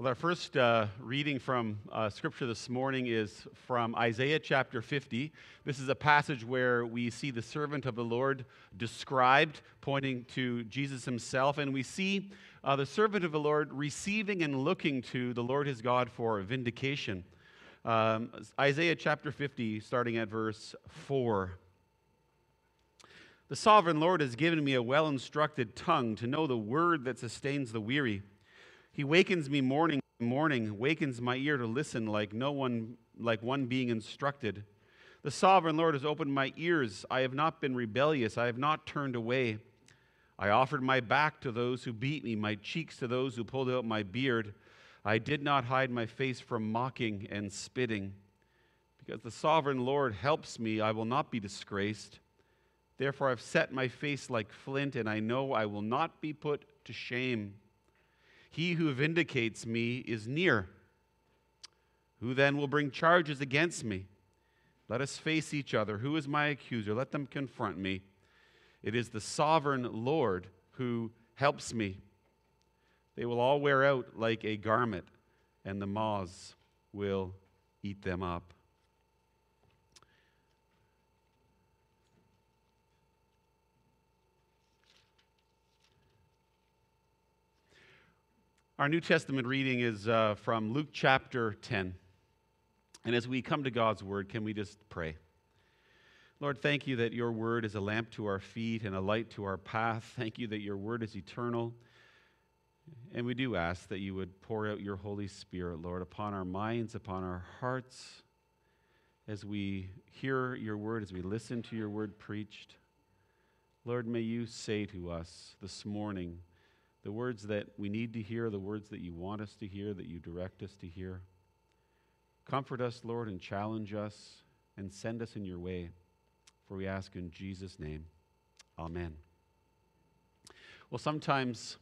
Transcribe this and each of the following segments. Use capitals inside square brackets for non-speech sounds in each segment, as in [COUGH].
Well, our first uh, reading from uh, Scripture this morning is from Isaiah chapter 50. This is a passage where we see the servant of the Lord described, pointing to Jesus himself, and we see uh, the servant of the Lord receiving and looking to the Lord his God for vindication. Um, Isaiah chapter 50, starting at verse 4. The sovereign Lord has given me a well instructed tongue to know the word that sustains the weary. He wakens me morning morning, wakens my ear to listen like no one like one being instructed. The sovereign Lord has opened my ears. I have not been rebellious. I have not turned away. I offered my back to those who beat me, my cheeks to those who pulled out my beard. I did not hide my face from mocking and spitting. Because the sovereign Lord helps me, I will not be disgraced. Therefore, I've set my face like flint, and I know I will not be put to shame. He who vindicates me is near. Who then will bring charges against me? Let us face each other. Who is my accuser? Let them confront me. It is the sovereign Lord who helps me. They will all wear out like a garment, and the moths will eat them up. Our New Testament reading is uh, from Luke chapter 10. And as we come to God's word, can we just pray? Lord, thank you that your word is a lamp to our feet and a light to our path. Thank you that your word is eternal. And we do ask that you would pour out your Holy Spirit, Lord, upon our minds, upon our hearts, as we hear your word, as we listen to your word preached. Lord, may you say to us this morning, the words that we need to hear, the words that you want us to hear, that you direct us to hear. Comfort us, Lord, and challenge us and send us in your way. For we ask in Jesus' name. Amen. Well, sometimes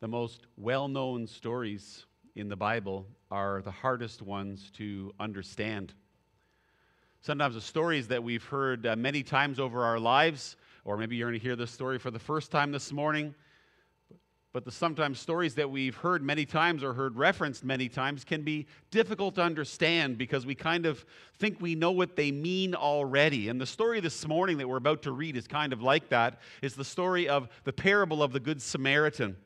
the most well known stories in the Bible are the hardest ones to understand. Sometimes the stories that we've heard uh, many times over our lives, or maybe you're going to hear this story for the first time this morning, but the sometimes stories that we've heard many times or heard referenced many times can be difficult to understand because we kind of think we know what they mean already. And the story this morning that we're about to read is kind of like that. Is the story of the parable of the good Samaritan.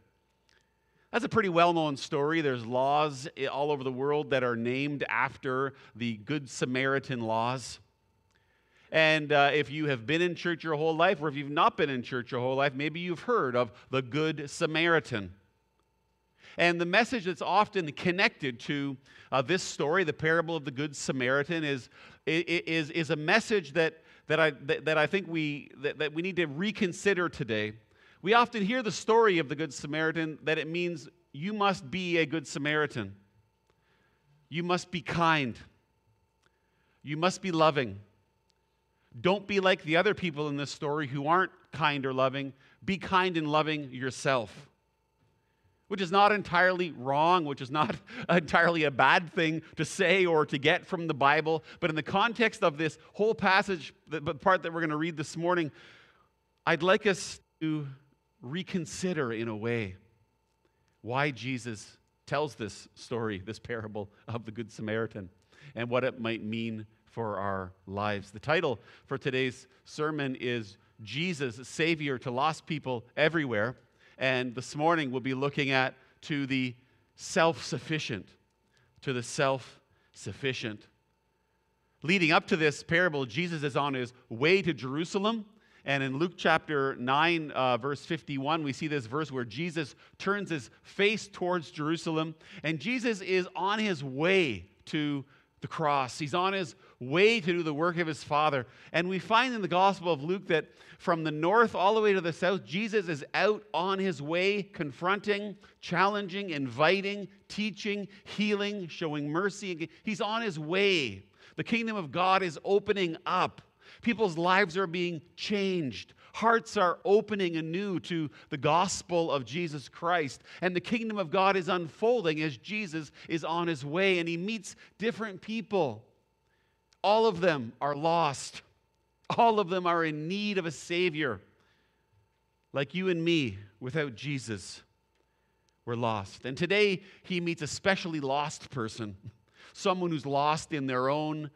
That's a pretty well-known story. There's laws all over the world that are named after the good Samaritan laws. And uh, if you have been in church your whole life, or if you've not been in church your whole life, maybe you've heard of the Good Samaritan. And the message that's often connected to uh, this story, the parable of the Good Samaritan, is, is, is a message that, that, I, that, that I think we, that, that we need to reconsider today. We often hear the story of the Good Samaritan that it means you must be a Good Samaritan. You must be kind. You must be loving. Don't be like the other people in this story who aren't kind or loving. Be kind and loving yourself. Which is not entirely wrong, which is not [LAUGHS] entirely a bad thing to say or to get from the Bible. But in the context of this whole passage, the part that we're going to read this morning, I'd like us to reconsider in a way why Jesus tells this story, this parable of the Good Samaritan, and what it might mean for our lives. The title for today's sermon is Jesus, Savior to Lost People Everywhere. And this morning we'll be looking at to the self sufficient. To the self sufficient. Leading up to this parable, Jesus is on his way to Jerusalem. And in Luke chapter 9, uh, verse 51, we see this verse where Jesus turns his face towards Jerusalem. And Jesus is on his way to the cross. He's on his way to do the work of his Father. And we find in the Gospel of Luke that from the north all the way to the south, Jesus is out on his way, confronting, challenging, inviting, teaching, healing, showing mercy. He's on his way. The kingdom of God is opening up. People's lives are being changed. Hearts are opening anew to the gospel of Jesus Christ. And the kingdom of God is unfolding as Jesus is on his way and he meets different people. All of them are lost, all of them are in need of a Savior. Like you and me, without Jesus, we're lost. And today he meets a specially lost person, someone who's lost in their own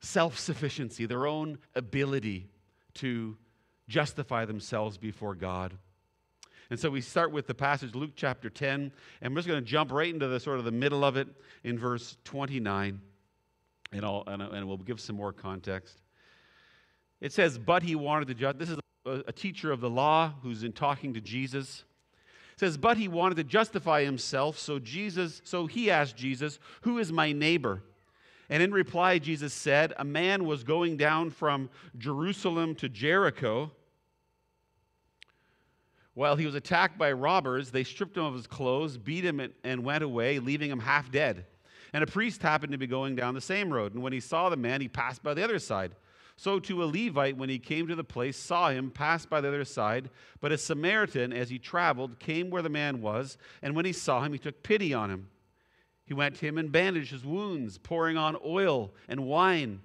self sufficiency, their own ability to justify themselves before God. And so we start with the passage, Luke chapter 10, and we're just going to jump right into the sort of the middle of it in verse 29, and, I'll, and, and we'll give some more context. It says, But he wanted to judge. This is a, a teacher of the law who's in talking to Jesus. It says, But he wanted to justify himself, so Jesus, so he asked Jesus, Who is my neighbor? And in reply, Jesus said, A man was going down from Jerusalem to Jericho. While he was attacked by robbers, they stripped him of his clothes, beat him, and went away, leaving him half dead. And a priest happened to be going down the same road. And when he saw the man, he passed by the other side. So to a Levite, when he came to the place, saw him pass by the other side. But a Samaritan, as he traveled, came where the man was. And when he saw him, he took pity on him. He went to him and bandaged his wounds, pouring on oil and wine.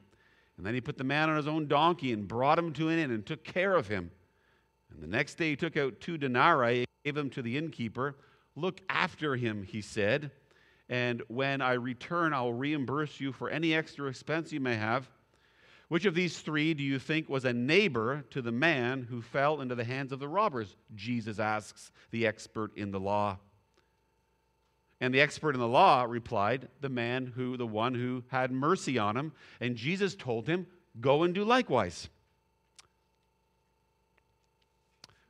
And then he put the man on his own donkey and brought him to an inn and took care of him. And the next day he took out two denarii and gave them to the innkeeper. Look after him, he said, and when I return, I'll reimburse you for any extra expense you may have. Which of these three do you think was a neighbor to the man who fell into the hands of the robbers? Jesus asks the expert in the law. And the expert in the law replied, The man who, the one who had mercy on him. And Jesus told him, Go and do likewise.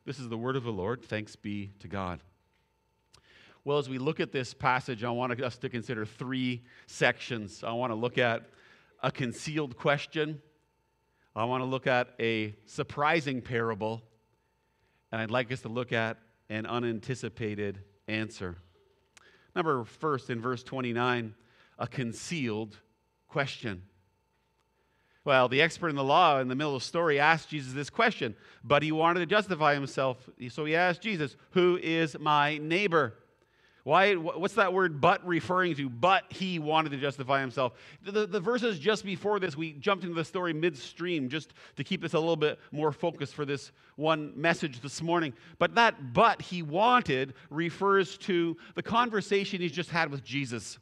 This is the word of the Lord. Thanks be to God. Well, as we look at this passage, I want us to consider three sections. I want to look at a concealed question, I want to look at a surprising parable, and I'd like us to look at an unanticipated answer. Number first, in verse 29, a concealed question. Well, the expert in the law in the middle of the story asked Jesus this question, but he wanted to justify himself. So he asked Jesus, Who is my neighbor? Why, what's that word but referring to? But he wanted to justify himself. The, the verses just before this, we jumped into the story midstream just to keep us a little bit more focused for this one message this morning. But that but he wanted refers to the conversation he's just had with Jesus.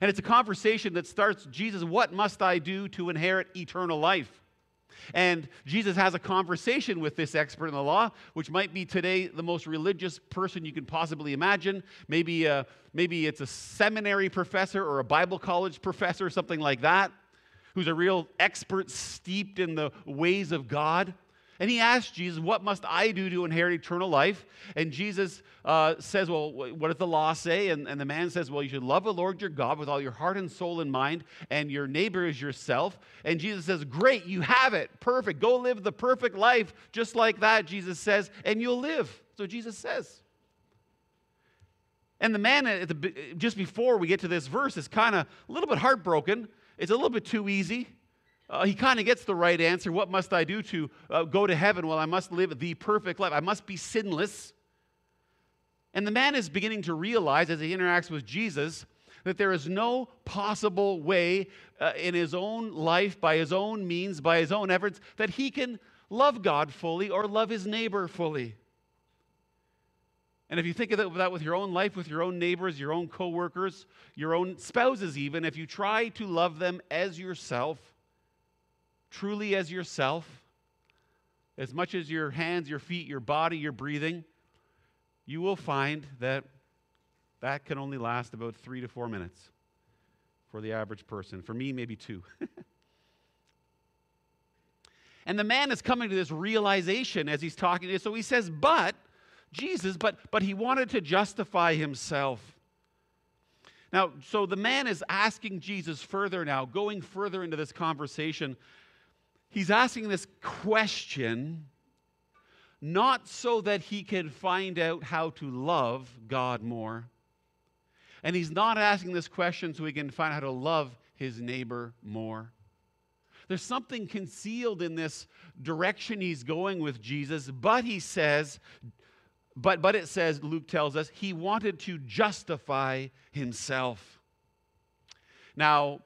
And it's a conversation that starts Jesus, what must I do to inherit eternal life? And Jesus has a conversation with this expert in the law, which might be today the most religious person you can possibly imagine. Maybe, uh, maybe it's a seminary professor or a Bible college professor, something like that, who's a real expert steeped in the ways of God. And he asked Jesus, What must I do to inherit eternal life? And Jesus uh, says, Well, what does the law say? And, and the man says, Well, you should love the Lord your God with all your heart and soul and mind, and your neighbor is yourself. And Jesus says, Great, you have it. Perfect. Go live the perfect life just like that, Jesus says, and you'll live. So Jesus says. And the man, the, just before we get to this verse, is kind of a little bit heartbroken. It's a little bit too easy uh, he kind of gets the right answer. What must I do to uh, go to heaven? Well, I must live the perfect life. I must be sinless. And the man is beginning to realize as he interacts with Jesus that there is no possible way uh, in his own life, by his own means, by his own efforts, that he can love God fully or love his neighbor fully. And if you think of that with your own life, with your own neighbors, your own coworkers, your own spouses, even, if you try to love them as yourself, truly as yourself, as much as your hands, your feet, your body, your breathing, you will find that that can only last about three to four minutes for the average person. For me, maybe two. [LAUGHS] and the man is coming to this realization as he's talking to you. So he says, But, Jesus, but, but he wanted to justify himself. Now, so the man is asking Jesus further now, going further into this conversation He's asking this question not so that he can find out how to love God more. And he's not asking this question so he can find out how to love his neighbor more. There's something concealed in this direction he's going with Jesus, but he says, but, but it says, Luke tells us, he wanted to justify himself. Now,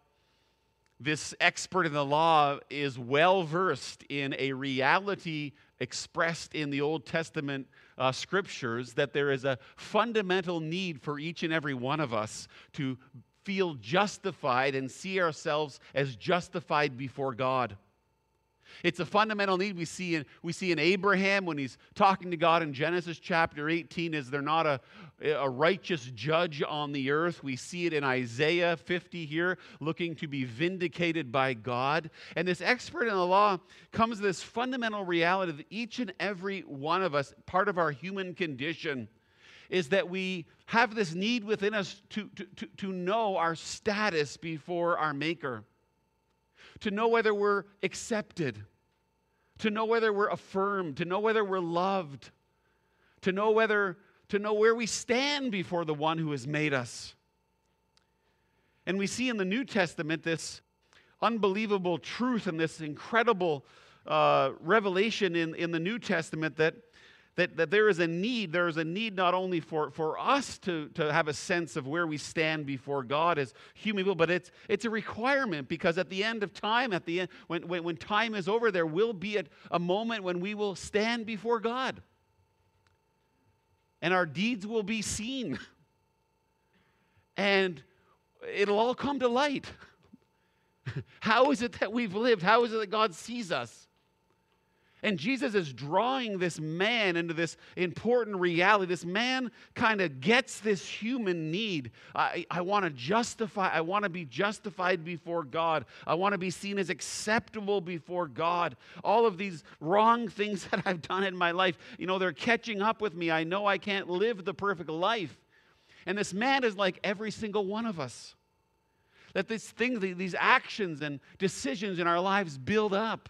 this expert in the law is well versed in a reality expressed in the Old Testament uh, scriptures that there is a fundamental need for each and every one of us to feel justified and see ourselves as justified before God. It's a fundamental need we see in, we see in Abraham when he's talking to God in Genesis chapter 18. Is there not a, a righteous judge on the earth? We see it in Isaiah 50 here, looking to be vindicated by God. And this expert in the law comes to this fundamental reality that each and every one of us, part of our human condition, is that we have this need within us to, to, to, to know our status before our Maker to know whether we're accepted, to know whether we're affirmed, to know whether we're loved, to know whether to know where we stand before the one who has made us. And we see in the New Testament this unbelievable truth and this incredible uh, revelation in, in the New Testament that that, that there is a need. There is a need not only for, for us to, to have a sense of where we stand before God as human people, but it's, it's a requirement because at the end of time, at the end, when, when, when time is over, there will be a, a moment when we will stand before God. And our deeds will be seen. And it'll all come to light. [LAUGHS] How is it that we've lived? How is it that God sees us? And Jesus is drawing this man into this important reality. This man kind of gets this human need. I, I want to justify, I want to be justified before God. I want to be seen as acceptable before God. All of these wrong [LAUGHS] things that I've done in my life, you know, they're catching up with me. I know I can't live the perfect life. And this man is like every single one of us. That these things, these actions and decisions in our lives build up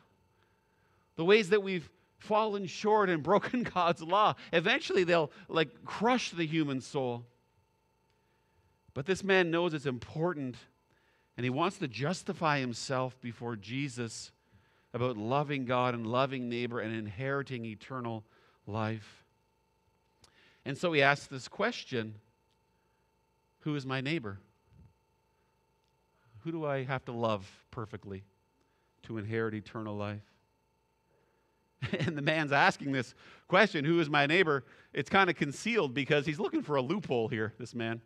the ways that we've fallen short and [LAUGHS] broken God's law. Eventually, they'll like crush the human soul. But this man knows it's important, and he wants to justify himself before Jesus about loving God and loving neighbor and inheriting eternal life. And so he asks this question Who is my neighbor? Who do I have to love perfectly to inherit eternal life? [LAUGHS] and the man's asking this question, who is my neighbor? It's kind of concealed because he's looking for a loophole here, this man.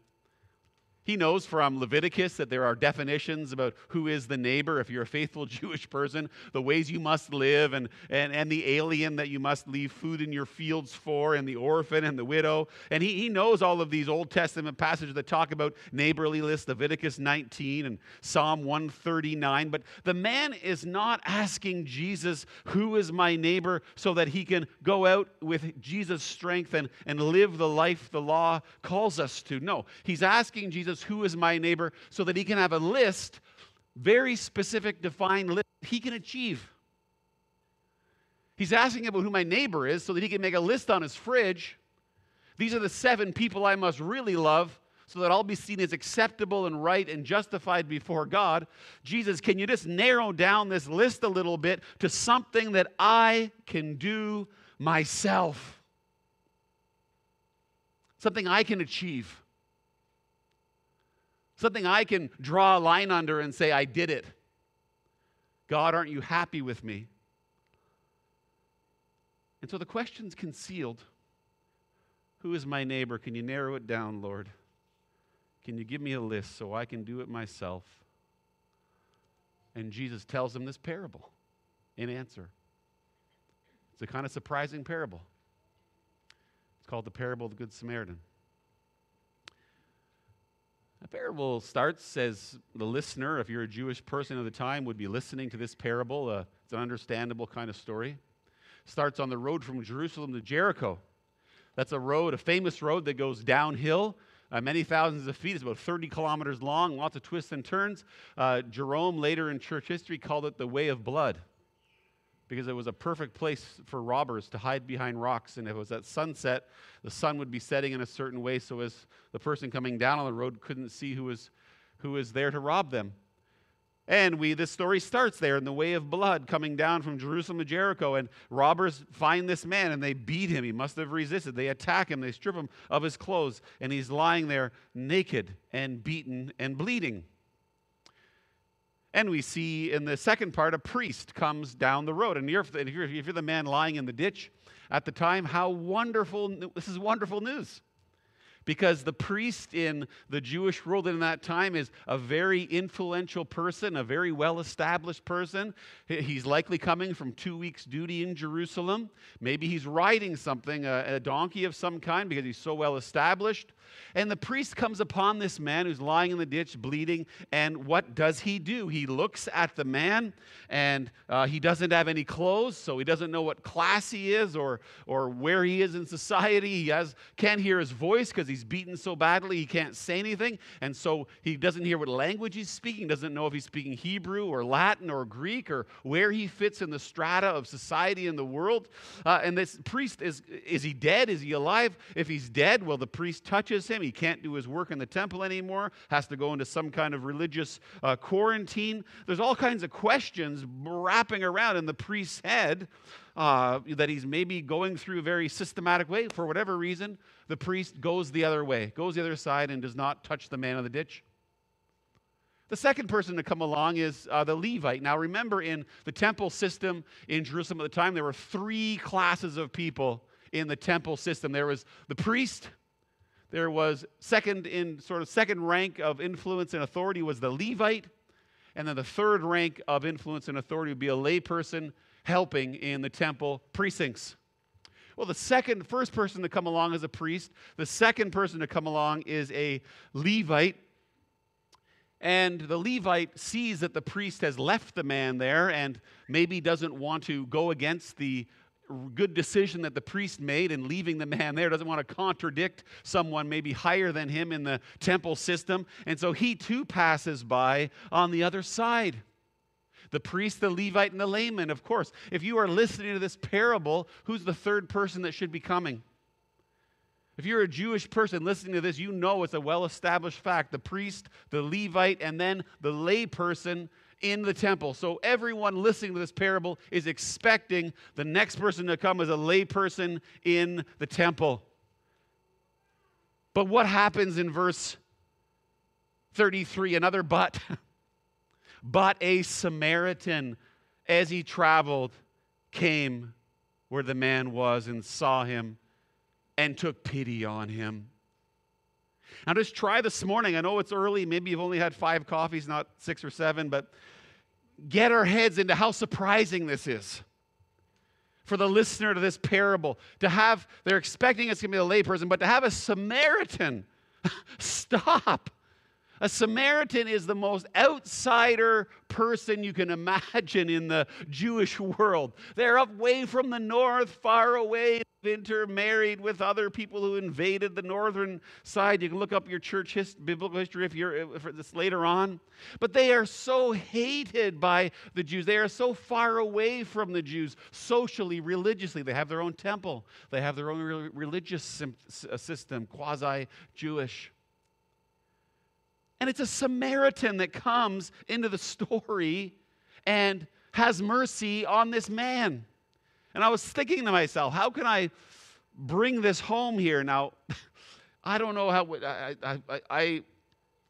He knows from Leviticus that there are definitions about who is the neighbor. If you're a faithful [LAUGHS] Jewish person, the ways you must live, and, and, and the alien that you must leave food in your fields for, and the orphan and the widow. And he, he knows all of these Old Testament passages that talk about neighborliness, Leviticus 19 and Psalm 139. But the man is not asking Jesus, Who is my neighbor, so that he can go out with Jesus' strength and, and live the life the law calls us to. No, he's asking Jesus Who is my neighbor? so that he can have a list, very specific, defined list he can achieve. He's asking about who my neighbor is so that he can make a list on his fridge. These are the seven people I must really love so that I'll be seen as acceptable and right and justified before God. Jesus, can you just narrow down this list a little bit to something that I can do myself? Something I can achieve. Something I can draw a line under and say, I did it. God, aren't you happy with me? And so the question's concealed. Who is my neighbor? Can you narrow it down, Lord? Can you give me a list so I can do it myself? And Jesus tells him this parable in answer. It's a kind of surprising parable. It's called the parable of the Good Samaritan. The parable starts as the listener, if you're a Jewish person of the time, would be listening to this parable. Uh, it's an understandable kind of story. Starts on the road from Jerusalem to Jericho. That's a road, a famous road that goes downhill uh, many thousands of feet. It's about 30 kilometers long, lots of twists and turns. Uh, Jerome, later in church history, called it the way of blood because it was a perfect place for robbers to hide behind rocks. And if it was at sunset, the sun would be setting in a certain way so as the person coming down on the road couldn't see who was, who was there to rob them. And we, this story starts there in the way of blood coming down from Jerusalem to Jericho. And robbers find this man and they beat him. He must have resisted. They attack him, they strip him of his clothes, and he's lying there naked and beaten and bleeding. And we see in the second part, a priest comes down the road. And if, you're, if you're the man lying in the ditch at the time, how wonderful, this is wonderful news because the priest in the Jewish world in that time is a very influential person, a very well established person. He's likely coming from two weeks' duty in Jerusalem. Maybe he's riding something, a, a donkey of some kind, because he's so well established. And the priest comes upon this man who's lying in the ditch bleeding. And what does he do? He looks at the man and uh, he doesn't have any clothes, so he doesn't know what class he is or, or where he is in society. He has, can't hear his voice because he's beaten so badly he can't say anything. And so he doesn't hear what language he's speaking, doesn't know if he's speaking Hebrew or Latin or Greek or where he fits in the strata of society in the world. Uh, and this priest is, is he dead? Is he alive? If he's dead, well, the priest touches him. He can't do his work in the temple anymore, has to go into some kind of religious uh, quarantine. There's all kinds of questions wrapping around in the priest's head uh, that he's maybe going through a very systematic way. For whatever reason, the priest goes the other way, goes the other side, and does not touch the man in the ditch. The second person to come along is uh, the Levite. Now, remember, in the temple system in Jerusalem at the time, there were three classes of people in the temple system there was the priest, there was second in sort of second rank of influence and authority was the Levite, and then the third rank of influence and authority would be a layperson helping in the temple precincts. Well, the second, first person to come along is a priest. The second person to come along is a Levite. And the Levite sees that the priest has left the man there and maybe doesn't want to go against the good decision that the priest made in leaving the [LAUGHS] man there, doesn't want to contradict someone maybe higher than him in the temple system. And so he too passes by on the other side. The priest, the Levite, and the layman, of course. If you are listening to this parable, who's the third person that should be coming? If you're a Jewish person listening to this, you know it's a well established fact. The priest, the Levite, and then the layperson in the temple. So everyone listening to this parable is expecting the next person to come as a layperson in the temple. But what happens in verse 33? Another but. [LAUGHS] but a Samaritan, as he traveled, came where the man was and saw him and took pity on him. Now, just try this morning. I know it's early. Maybe you've only had five coffees, not six or seven, but get our heads into how surprising this is for the listener to this parable. To have, they're expecting it's going to be a layperson, but to have a Samaritan [LAUGHS] stop a Samaritan is the most outsider person you can [LAUGHS] imagine in the Jewish world. They're away from the north, far away, intermarried with other people who invaded the northern side. You can look up your church hist- biblical history if you're if this later on. But they are so hated by the Jews. They are so far away from the Jews socially, religiously. They have their own temple. They have their own re- religious system, quasi Jewish. And it's a Samaritan that comes into the story and has mercy on this man. And I was thinking to myself, how can I bring this home here? Now, [LAUGHS] I don't know how, I, I, I,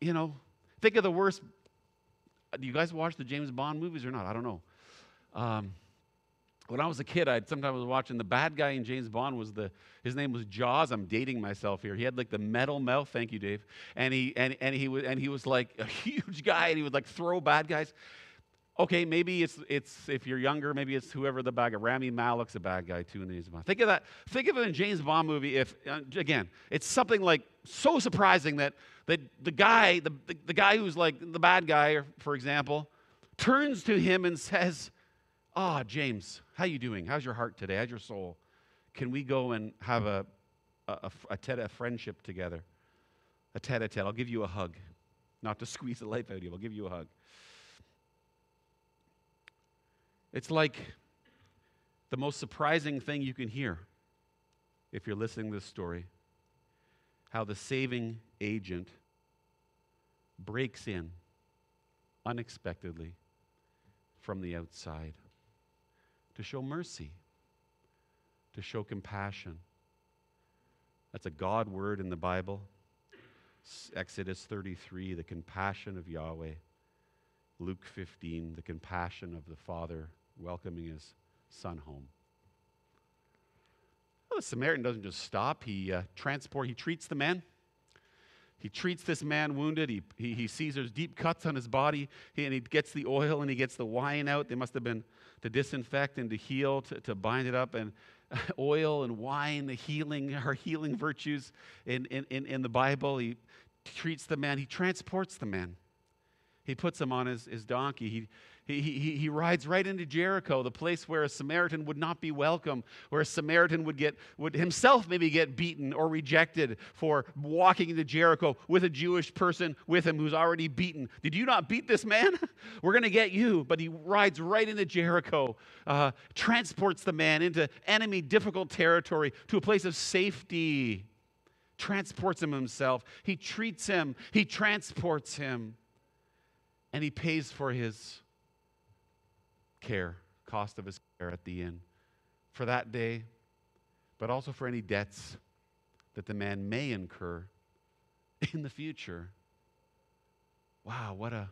you know, think of the worst. Do you guys watch the James Bond movies or not? I don't know. Um, when I was a kid, I'd sometimes was watching the bad guy in James Bond was the his name was Jaws. I'm dating myself here. He had like the metal mouth. Thank you, Dave. And he and, and he was and he was like a [LAUGHS] huge guy, and he would like throw bad guys. Okay, maybe it's it's if you're younger, maybe it's whoever the bad guy. Rami Malek's a bad guy too in James Bond. Think of that. Think of it in James Bond movie. If uh, again, it's something like so surprising that that the guy, the, the, the guy who's like the bad guy, for example, turns to him and says Ah, oh, James, how you doing? How's your heart today? How's your soul? Can we go and have a, a, a, a, a friendship together? A tete a tete. I'll give you a hug. Not to [LAUGHS] squeeze the life out of you, I'll give you a hug. It's like the most surprising thing you can hear if you're listening to this story how the saving agent breaks in unexpectedly from the outside to show mercy, to show compassion. That's a God word in the Bible. Exodus 33, the compassion of Yahweh. Luke 15, the compassion of the father welcoming his son home. Well, the Samaritan doesn't just stop. He uh. He treats the man. He treats this man wounded. He, he, he sees there's deep cuts on his body, he, and he gets the oil and he gets the wine out. They must have been to disinfect and to heal, to, to bind it up. And [LAUGHS] oil and wine, the healing, our healing virtues in, in, in, in the Bible. He treats the man, he transports the man. He puts him on his, his donkey. He, he, he, rides right into Jericho, the place where a Samaritan would not be welcome, where a Samaritan would get would himself maybe get beaten or rejected for walking into Jericho with a Jewish person with him who's already beaten. Did you not beat this man? [LAUGHS] We're going to get you. But he rides right into Jericho, uh, transports the man into enemy difficult territory to a place of safety, transports him himself. He treats him, he transports him, and he pays for his care, cost of his care at the end, for that day, but also for any debts that the man may incur [LAUGHS] in the future. Wow, what a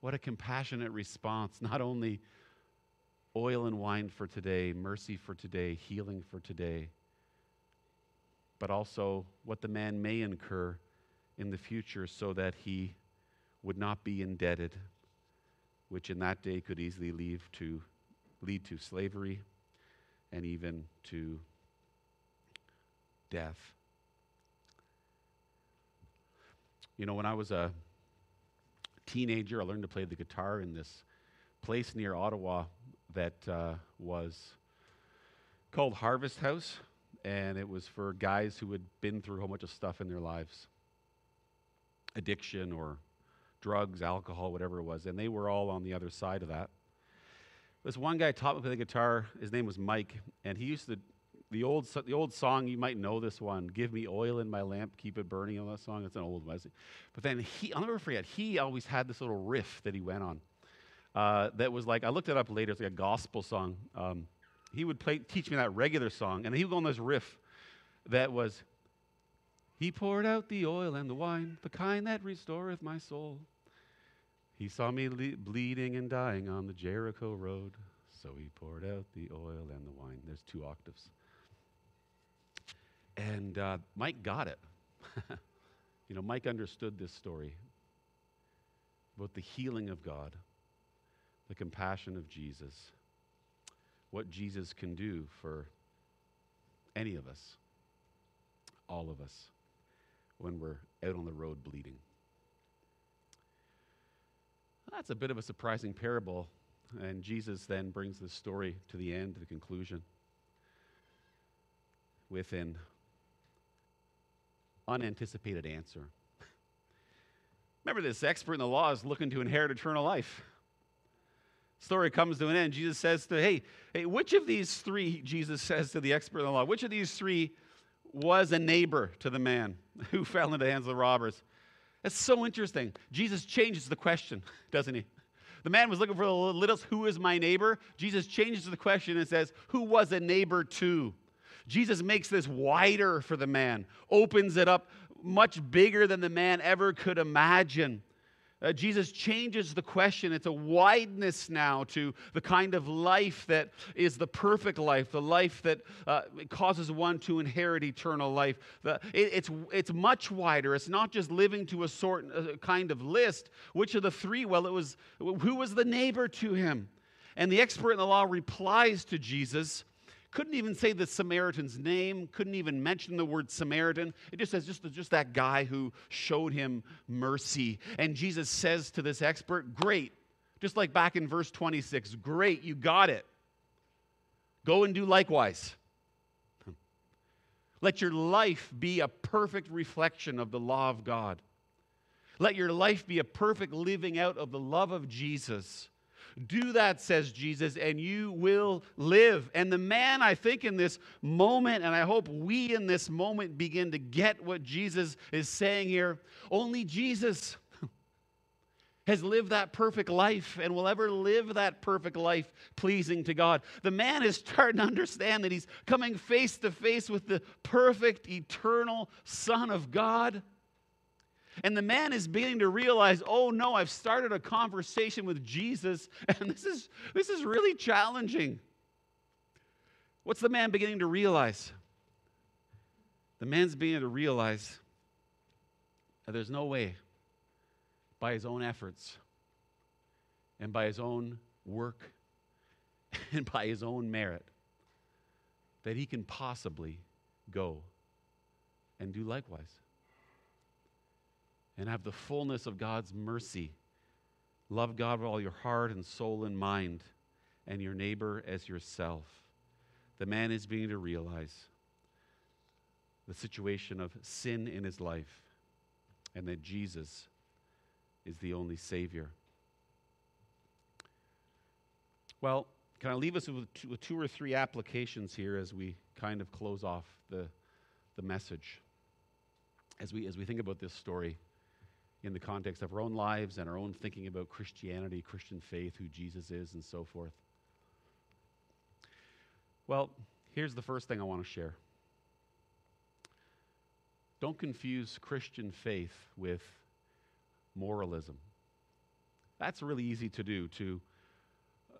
what a compassionate response. Not only oil and wine for today, mercy for today, healing for today, but also what the man may incur in the future so that he would not be indebted which in that day could easily lead to, lead to slavery and even to death. You know, when I was a teenager, I learned to play the guitar in this place near Ottawa that uh, was called Harvest House, and it was for guys who had been through a whole bunch of stuff in their lives addiction or drugs, alcohol, whatever it was, and they were all on the other side of that. This one guy taught me play the guitar. His name was Mike, and he used to the old the old song. You might know this one. Give me oil in my lamp, keep it burning. On that song, it's an old one. But then he, I'll never forget. He always had this little riff that he went on. Uh, that was like I looked it up later. It's like a gospel song. Um, he would play, teach me that regular song, and he would go on this riff that was he poured out the oil and the wine, the kind that restoreth my soul. He saw me le- bleeding and dying on the Jericho road, so he poured out the oil and the wine. There's two octaves. And uh, Mike got it. [LAUGHS] you know, Mike understood this story about the healing of God, the compassion of Jesus, what Jesus can do for any of us, all of us when we're out on the road bleeding. That's a bit of a surprising parable. And Jesus then brings the story to the end, to the conclusion, with an unanticipated answer. Remember, this expert in the law is looking to inherit eternal life. Story comes to an end. Jesus says to, hey, hey, which of these three, Jesus says to the expert in the law, which of these three was a neighbor to the man [LAUGHS] who fell into the hands of the robbers. That's so interesting. Jesus changes the question, doesn't he? The man was looking for the little, who is my neighbor? Jesus changes the question and says, who was a neighbor to? Jesus makes this wider for the man, opens it up much bigger than the man ever could imagine. Uh, Jesus changes the question. It's a wideness now to the kind of life that is the perfect life, the life that uh, causes one to inherit eternal life. The, it, it's, it's much wider. It's not just living to a sort a kind of list. Which of the three? Well, it was who was the neighbor to him? And the expert in the law replies to Jesus couldn't even say the Samaritan's name, couldn't even mention the word Samaritan. It just says just, just that guy who showed him mercy. And Jesus says to this expert, Great. Just like back in verse 26, Great, you got it. Go and do likewise. Let your life be a perfect reflection of the law of God. Let your life be a perfect living out of the love of Jesus. Do that, says Jesus, and you will live. And the man, I think, in this moment, and I hope we in this moment begin to get what Jesus is saying here, only Jesus [LAUGHS] has lived that perfect life and will ever live that perfect life pleasing to God. The man is starting to understand that he's coming face to face with the perfect, eternal Son of God. And the man is beginning to realize, oh no, I've started a conversation with Jesus, [LAUGHS] and this is, this is really challenging. What's the man beginning to realize? The man's beginning to realize that there's no way by his own efforts and by his own work [LAUGHS] and by his own merit that he can possibly go and do likewise and have the fullness of God's mercy. Love God with all your heart and soul and mind, and your neighbor as yourself. The man is beginning to realize the situation of sin in his life and that Jesus is the only Savior. Well, can I leave us with two, with two, or three applications here as we kind of close off the, the message? As we, as we think about this story in the context of our own lives and our own thinking about Christianity, Christian faith, who Jesus is, and so forth. Well, here's the first thing I want to share. Don't confuse Christian faith with moralism. That's really easy to do, to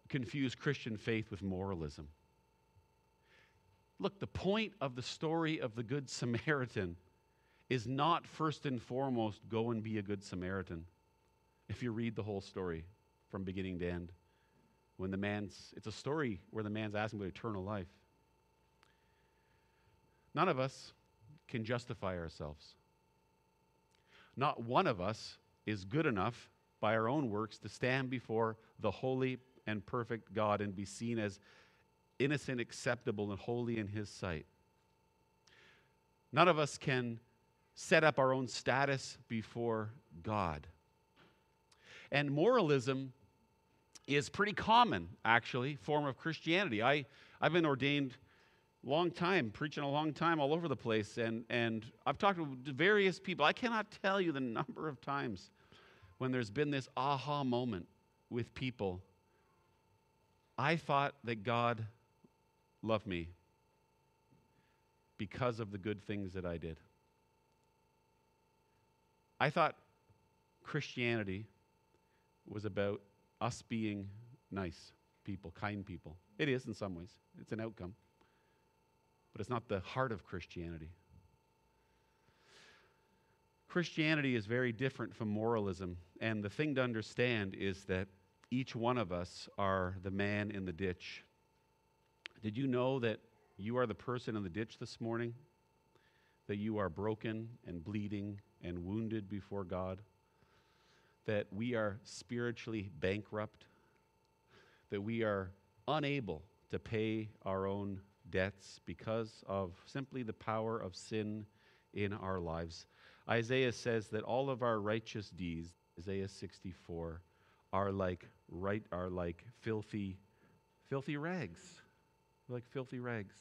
confuse Christian faith with moralism. Look, the point of the story of the Good [LAUGHS] Samaritan is not first and foremost go and be a Good Samaritan. If you read the whole story from beginning to end, when the man's, it's a story where the man's asking for eternal life. None of us can justify ourselves. Not one of us is good enough by our own works to stand before the holy and perfect God and be seen as innocent, acceptable, and holy in His sight. None of us can set up our own status before God. And moralism is pretty common, actually, form of Christianity. I, I've been ordained long time, preaching a long time all over the place, and, and I've talked to various people. I cannot tell you the number of times when there's been this aha moment with people. I thought that God loved me because of the good things that I did. I thought Christianity was about us being nice people, kind people. It is in some ways, it's an outcome, but it's not the heart of Christianity. Christianity is very different from moralism, and the thing to understand is that each one of us are the man in the ditch. Did you know that you are the person in the ditch this morning? That you are broken and bleeding and wounded before God? That we are spiritually bankrupt? That we are unable to pay our own debts because of simply the power of sin in our lives? Isaiah says that all of our righteous deeds, Isaiah 64, are like right are like filthy filthy rags. Like filthy rags.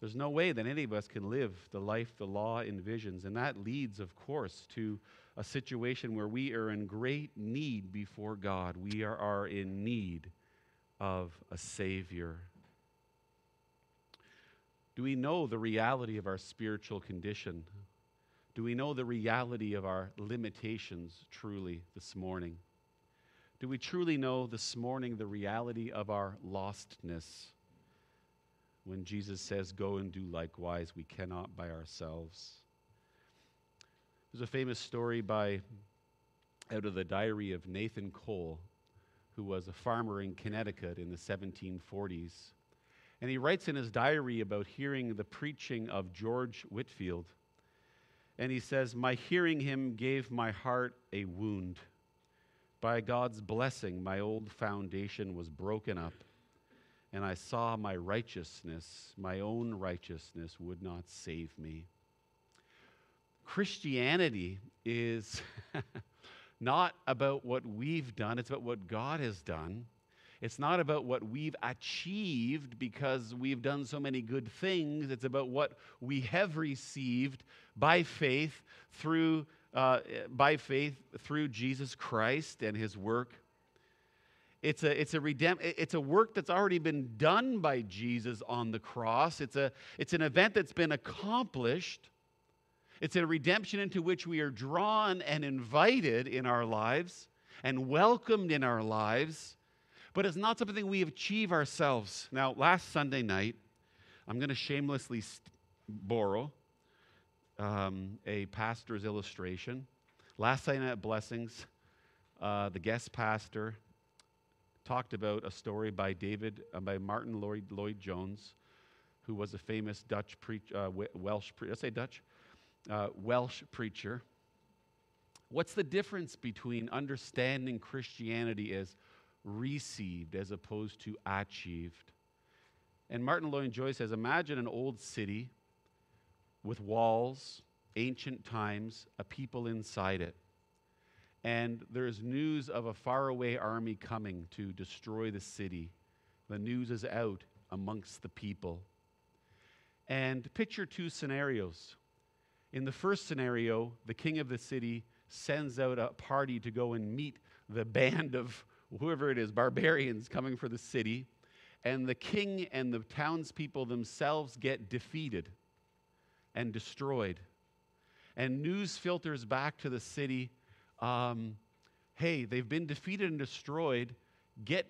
There's no way that any of us can live the life the law envisions. And that leads, of course, to a situation where we are in great need before God. We are, are in need of a Savior. Do we know the reality of our spiritual condition? Do we know the reality of our limitations truly this morning? Do we truly know this morning the reality of our lostness? When Jesus says, Go and do likewise, we cannot by ourselves. There's a famous story by out of the diary of Nathan Cole, who was a farmer in Connecticut in the 1740s. And he writes in his diary about hearing the preaching of George Whitefield. and he says, My hearing him gave my heart a wound. By God's blessing, my old foundation was broken up, and I saw my righteousness, my own righteousness, would not save me. Christianity is [LAUGHS] not about what we've done, it's about what God has done. It's not about what we've achieved because we've done so many good things. It's about what we have received by faith through, uh, by faith through Jesus Christ and his work. It's a, it's, a redemp- it's a work that's already been done by Jesus on the cross. It's, a, it's an event that's been accomplished. It's a redemption into which we are drawn and invited in our lives and welcomed in our lives, but it's not something we achieve ourselves. Now, last Sunday night, I'm going to shamelessly st- borrow um, a pastor's illustration. Last Sunday night at Blessings, uh, the guest pastor talked about a story by David, uh, by Martyn Lloyd, Lloyd Jones, who was a famous Dutch preach, uh, Welsh, pre- let's say Dutch, uh, Welsh preacher. What's the difference between understanding Christianity as received as opposed to achieved? And Martyn Lloyd-Jones says Imagine an old city with walls, ancient times, a people inside it. And there's news of a faraway army coming to destroy the city. The news is out amongst the people. And picture two scenarios. In the first scenario, the king of the city sends out a party to go and meet the band of whoever it is, barbarians coming for the city. And the king and the townspeople themselves get defeated and destroyed. And news filters back to the city um, hey, they've been defeated and destroyed. Get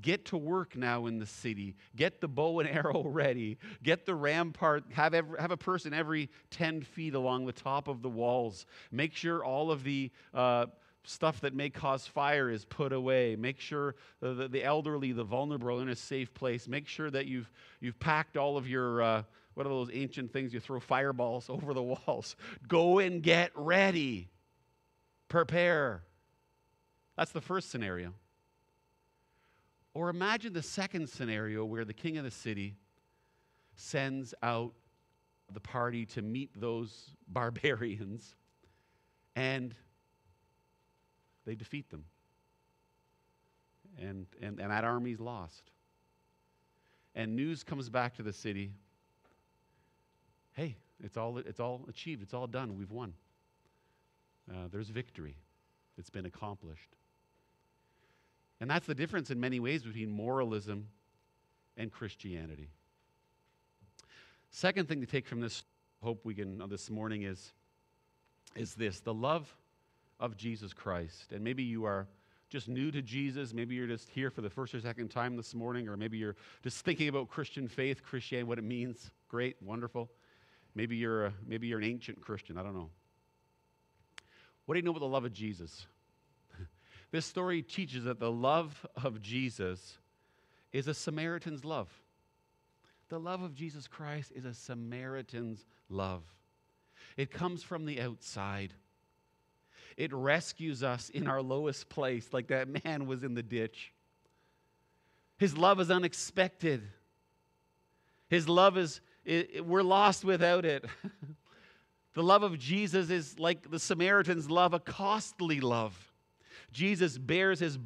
get to work now in the city. Get the bow and arrow [LAUGHS] ready. Get the rampart. Have, every, have a person every 10 feet along the top of the walls. Make sure all of the uh, stuff that may cause fire is put away. Make sure the, the, elderly, the vulnerable are in a safe place. Make sure that you've, you've packed all of your, uh, what are those ancient things you throw fireballs [LAUGHS] over the walls? Go and get ready. Prepare. That's the first scenario. Or imagine the second scenario where the king of the city sends out the party to meet those [LAUGHS] barbarians and they defeat them. And, and, and that army's lost. And news comes back to the city hey, it's all, it's all achieved, it's all done, we've won. Uh, there's victory, it's been accomplished. And that's the difference in many ways between moralism and Christianity. Second thing to take from this, hope we can uh, this morning is, is this the love of Jesus Christ. And maybe you are just new to Jesus. Maybe you're just here for the first or second time this morning, or maybe you're just thinking about Christian faith, Christianity, what it means. Great, wonderful. Maybe you're, a, maybe you're an ancient Christian. I don't know. What do you know about the love of Jesus? [LAUGHS] this story teaches that the love of Jesus is a Samaritan's love. The love of Jesus Christ is a Samaritan's love. It comes from the outside. It rescues us in our lowest place, like that man was in the ditch. His love is unexpected. His love is, it, it, we're lost without it. [LAUGHS] The love of Jesus is like the Samaritan's love, a costly love. Jesus bears his,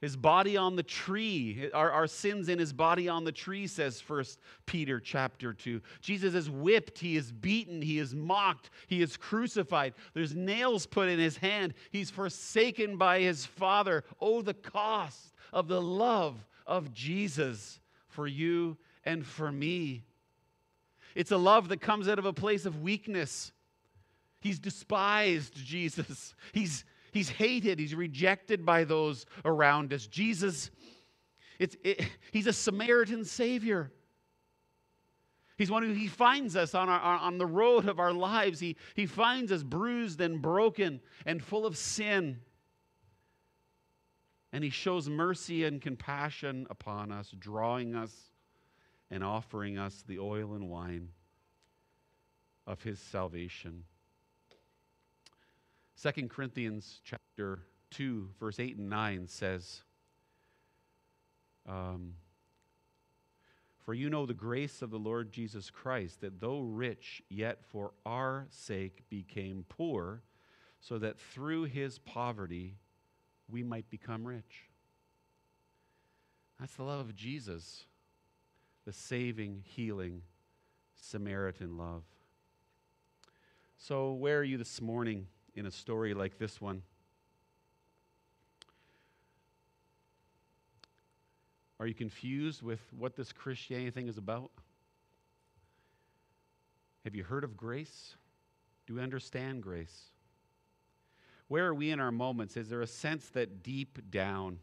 his body on the tree, our, our sins in his body on the tree, says First Peter chapter 2. Jesus is whipped, he is beaten, he is mocked, he is crucified. There's nails put in his hand. He's forsaken by his Father. Oh, the cost of the love of Jesus for you and for me. It's a love that comes out of a place of weakness. He's despised Jesus. [LAUGHS] He's, he's hated. He's rejected by those around us. Jesus, it's, it, he's a Samaritan Savior. He's one who he finds us on, our, on the road of our lives. He, he finds us bruised and broken and full of sin. And he shows mercy and compassion upon us, drawing us and offering us the oil and wine of his salvation. 2 Corinthians chapter 2, verse 8 and 9 says, um, For you know the grace of the Lord Jesus Christ, that though rich, yet for our sake became poor, so that through his poverty we might become rich. That's the love of Jesus the saving, healing Samaritan love. So, where are you this morning in a story like this one? Are you confused with what this Christianity thing is about? Have you heard of grace? Do we understand grace? Where are we in our moments? Is there a sense that deep down,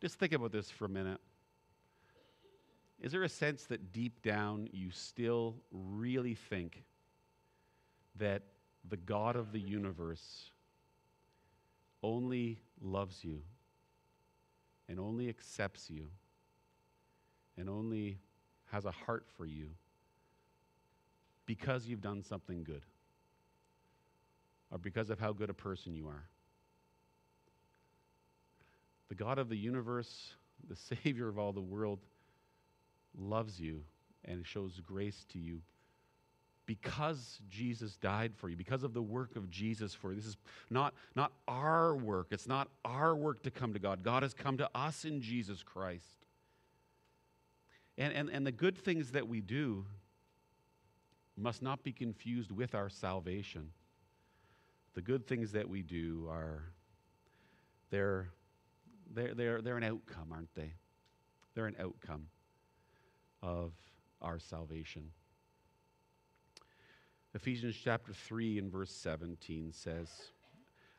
just think about this for a minute. Is there a sense that deep down you still really think that the God of the universe only loves you and only accepts you and only has a heart for you because you've done something good or because of how good a person you are. The God of the universe, the [LAUGHS] Savior of all the world, loves you and shows grace to you because Jesus died for you, because of the work of Jesus for you. This is not, not our work. It's not our work to come to God. God has come to us in Jesus Christ. And, and, and the good things that we do must not be confused with our salvation. The good things that we do are, they're, they're, they're, they're an outcome, aren't they? They're an outcome of our salvation. Ephesians chapter 3 and verse 17 says,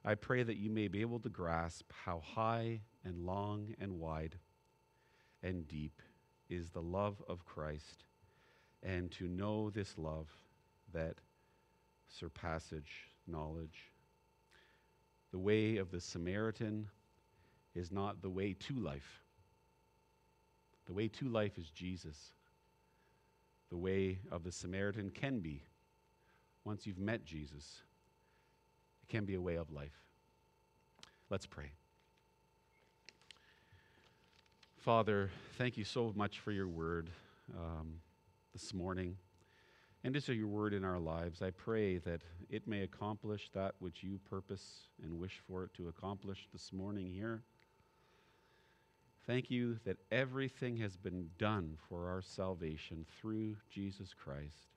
I pray that you may be able to grasp how high and long and wide and deep is the love of Christ, and to know this love that surpasses knowledge. The way of the Samaritan is not the way to life. The way to life is Jesus. The way of the Samaritan can be once you've met Jesus, it can be a way of life. Let's pray. Father, thank you so much for your word um, this morning and just your word in our lives. I pray that it may accomplish that which you purpose and wish for it to accomplish this morning here. Thank you that everything has been done for our salvation through Jesus Christ.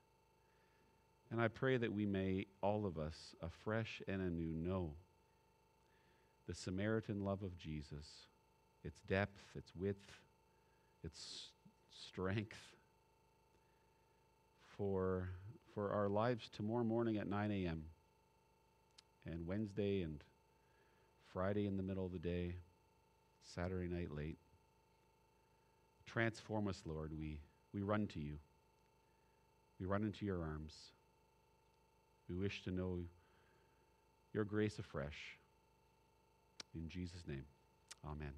And I pray that we may, all of us, afresh and anew, know the Samaritan love of Jesus, its depth, its width, its strength for, for our lives tomorrow morning at 9 a.m. and Wednesday and Friday in the middle of the day, Saturday night late. Transform us, Lord. We, we run to you. We run into your arms. We wish to know your grace afresh. In Jesus' name, amen.